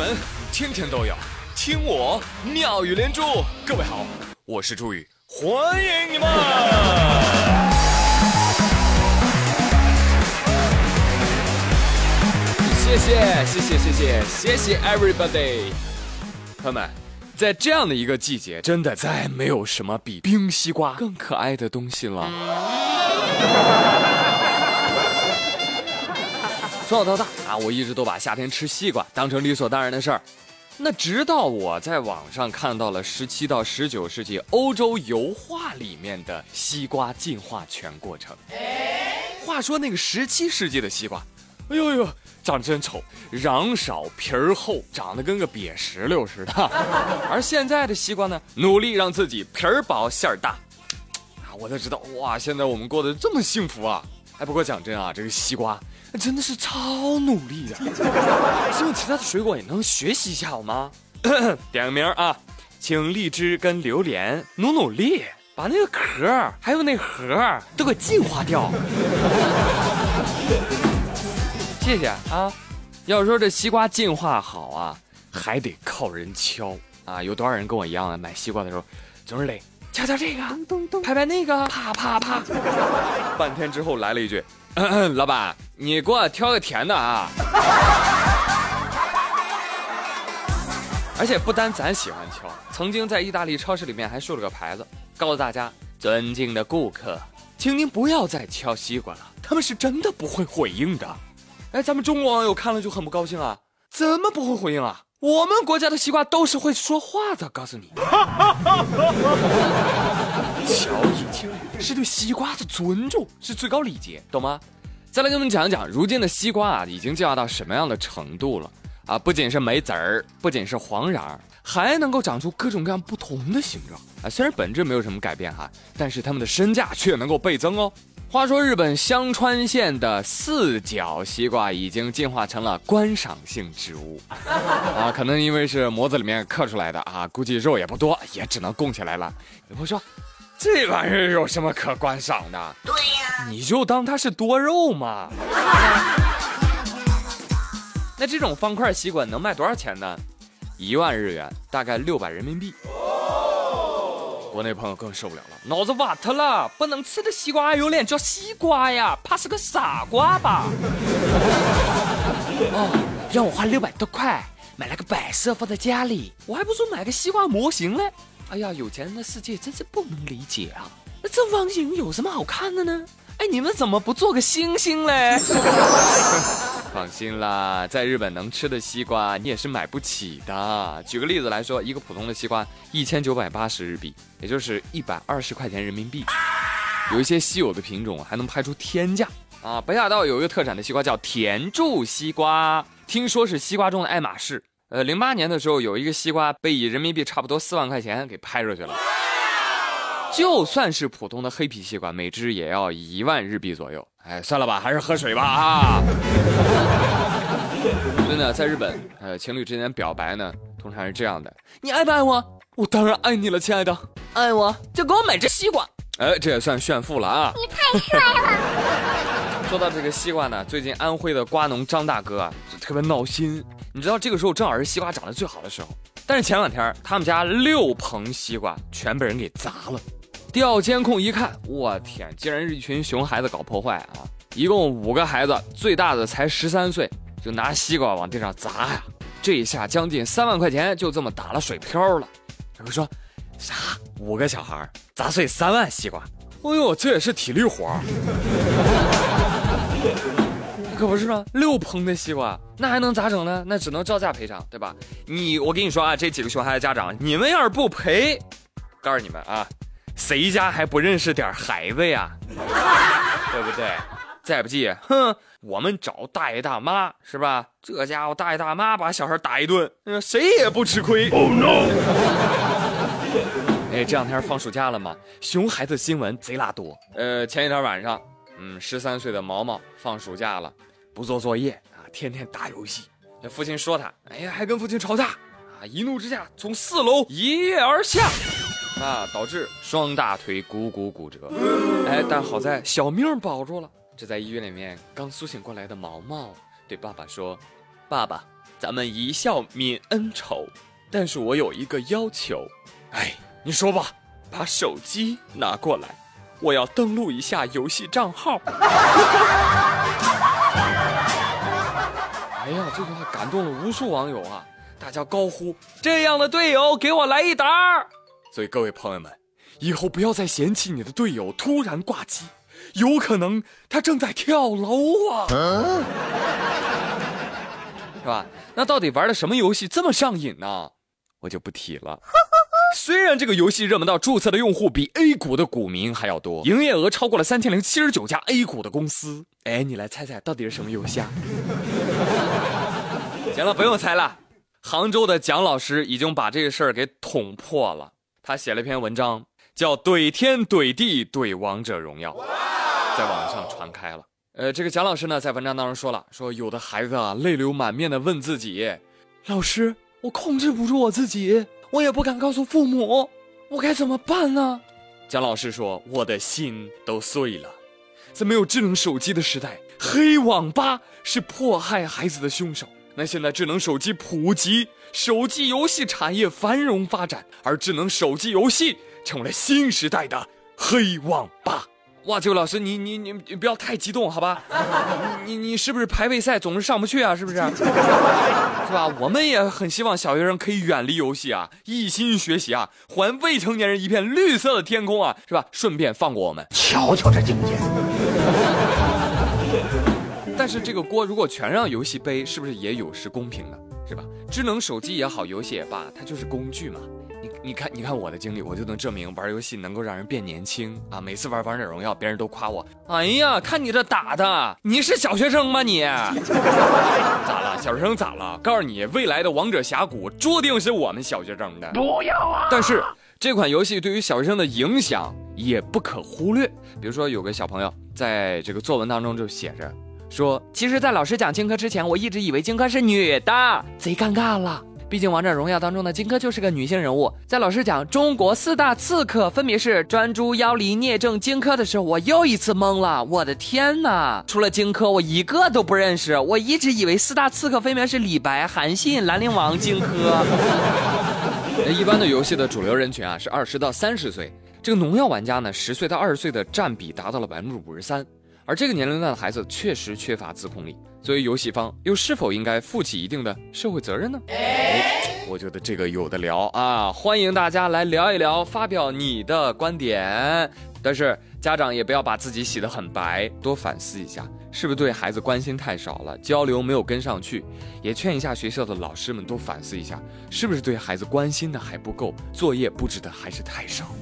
闻天天都有，听我妙语连珠。各位好，我是朱宇，欢迎你们！谢谢谢谢谢谢谢谢 everybody，朋友们，在这样的一个季节，真的再没有什么比冰西瓜更可爱的东西了。从小到大啊，我一直都把夏天吃西瓜当成理所当然的事儿。那直到我在网上看到了十七到十九世纪欧洲油画里面的西瓜进化全过程。话说那个十七世纪的西瓜，哎呦呦，长得真丑，瓤少皮儿厚，长得跟个瘪石榴似的。而现在的西瓜呢，努力让自己皮儿薄馅儿大。啊，我才知道哇，现在我们过得这么幸福啊！哎，不过讲真啊，这个西瓜。真的是超努力的，希望其他的水果也能学习一下好吗？点个名啊，请荔枝跟榴莲努努力，把那个壳还有那核都给净化掉。谢谢啊！要说这西瓜进化好啊，还得靠人敲啊。有多少人跟我一样啊？买西瓜的时候总是得敲敲这个，咚咚拍拍那个，啪啪啪，半天之后来了一句。老板，你给我挑个甜的啊！而且不单咱喜欢敲，曾经在意大利超市里面还竖了个牌子，告诉大家：尊敬的顾客，请您不要再敲西瓜了，他们是真的不会回应的。哎，咱们中国网友看了就很不高兴啊！怎么不会回应啊？我们国家的西瓜都是会说话的，告诉你。瞧一听是对西瓜的尊重，是最高礼节，懂吗？再来跟我们讲一讲，如今的西瓜啊，已经进化到什么样的程度了啊？不仅是没籽儿，不仅是黄瓤，还能够长出各种各样不同的形状啊！虽然本质没有什么改变哈，但是它们的身价却能够倍增哦。话说日本香川县的四角西瓜已经进化成了观赏性植物啊，可能因为是模子里面刻出来的啊，估计肉也不多，也只能供起来了。有朋友说。这玩意儿有什么可观赏的？对呀，你就当它是多肉嘛。那这种方块西瓜能卖多少钱呢？一万日元，大概六百人民币。国内朋友更受不了了，脑子瓦特了，不能吃的西瓜有脸叫西瓜呀？怕是个傻瓜吧？哦，让我花六百多块买了个摆设放在家里，我还不如买个西瓜模型嘞。哎呀，有钱人的世界真是不能理解啊！那正方形有什么好看的呢？哎，你们怎么不做个星星嘞？放心啦，在日本能吃的西瓜你也是买不起的。举个例子来说，一个普通的西瓜一千九百八十日币，也就是一百二十块钱人民币。有一些稀有的品种还能拍出天价啊！北海道有一个特产的西瓜叫甜柱西瓜，听说是西瓜中的爱马仕。呃，零八年的时候，有一个西瓜被以人民币差不多四万块钱给拍出去了。就算是普通的黑皮西瓜，每只也要一万日币左右。哎，算了吧，还是喝水吧啊！所以呢，在日本，呃，情侣之间表白呢，通常是这样的：你爱不爱我？我当然爱你了，亲爱的。爱我就给我买只西瓜。哎，这也算炫富了啊！你太帅了。说到这个西瓜呢，最近安徽的瓜农张大哥啊，就特别闹心。你知道这个时候正好是西瓜长得最好的时候，但是前两天他们家六棚西瓜全被人给砸了。调监控一看，我天，竟然是一群熊孩子搞破坏啊！一共五个孩子，最大的才十三岁，就拿西瓜往地上砸呀！这一下将近三万块钱就这么打了水漂了。有人说，啥？五个小孩砸碎三万西瓜？哎呦，这也是体力活。可不是吗？六棚的西瓜，那还能咋整呢？那只能照价赔偿，对吧？你，我跟你说啊，这几个熊孩子家长，你们要是不赔，告诉你们啊，谁家还不认识点孩子呀？对不对？再不济，哼，我们找大爷大妈是吧？这家伙大爷大妈把小孩打一顿，谁也不吃亏。Oh no！哎，这两天放暑假了嘛，熊孩子新闻贼拉多。呃，前一天晚上，嗯，十三岁的毛毛放暑假了。不做作业啊，天天打游戏。那父亲说他，哎呀，还跟父亲吵架啊！一怒之下从四楼一跃而下，啊，导致双大腿股骨骨折。哎，但好在小命保住了。这在医院里面刚苏醒过来的毛毛对爸爸说：“爸爸，咱们一笑泯恩仇。但是我有一个要求，哎，你说吧，把手机拿过来，我要登录一下游戏账号。哎呀，这句话感动了无数网友啊！大家高呼：“这样的队友，给我来一打！”所以各位朋友们，以后不要再嫌弃你的队友突然挂机，有可能他正在跳楼啊，是吧？那到底玩的什么游戏这么上瘾呢？我就不提了。虽然这个游戏热门到注册的用户比 A 股的股民还要多，营业额超过了三千零七十九家 A 股的公司。哎，你来猜猜到底是什么游戏啊？行了，不用猜了。杭州的蒋老师已经把这个事儿给捅破了。他写了一篇文章，叫《怼天怼地怼王者荣耀》，在网上传开了。呃，这个蒋老师呢，在文章当中说了，说有的孩子啊，泪流满面的问自己：“老师，我控制不住我自己，我也不敢告诉父母，我该怎么办呢？”蒋老师说：“我的心都碎了。在没有智能手机的时代，黑网吧是迫害孩子的凶手。”那现在智能手机普及，手机游戏产业繁荣发展，而智能手机游戏成为了新时代的黑网吧。哇，这位老师，你你你你不要太激动，好吧？你你你是不是排位赛总是上不去啊？是不是？是吧？我们也很希望小学生可以远离游戏啊，一心学习啊，还未成年人一片绿色的天空啊，是吧？顺便放过我们，瞧瞧这境界。但是这个锅如果全让游戏背，是不是也有失公平呢？是吧？智能手机也好，游戏也罢，它就是工具嘛。你你看，你看我的经历，我就能证明玩游戏能够让人变年轻啊！每次玩王者荣耀，别人都夸我。哎呀，看你这打的，你是小学生吗你？咋了？小学生咋了？告诉你，未来的王者峡谷注定是我们小学生的。不要啊！但是这款游戏对于小学生的影响也不可忽略。比如说，有个小朋友在这个作文当中就写着。说，其实，在老师讲荆轲之前，我一直以为荆轲是女的，贼尴尬了。毕竟《王者荣耀》当中的荆轲就是个女性人物。在老师讲中国四大刺客分别是专诸、妖离、聂政、荆轲的时候，我又一次懵了。我的天哪！除了荆轲，我一个都不认识。我一直以为四大刺客分别是李白、韩信、兰陵王、荆轲。那一般的游戏的主流人群啊是二十到三十岁，这个农药玩家呢，十岁到二十岁的占比达到了百分之五十三。而这个年龄段的孩子确实缺乏自控力，作为游戏方又是否应该负起一定的社会责任呢？哎，我觉得这个有的聊啊，欢迎大家来聊一聊，发表你的观点。但是家长也不要把自己洗得很白，多反思一下，是不是对孩子关心太少了，交流没有跟上去？也劝一下学校的老师们多反思一下，是不是对孩子关心的还不够，作业布置的还是太少？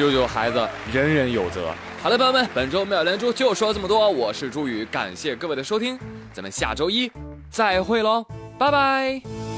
救救孩子，人人有责。好了，朋友们，本周妙连珠就说这么多。我是朱宇，感谢各位的收听，咱们下周一再会喽，拜拜。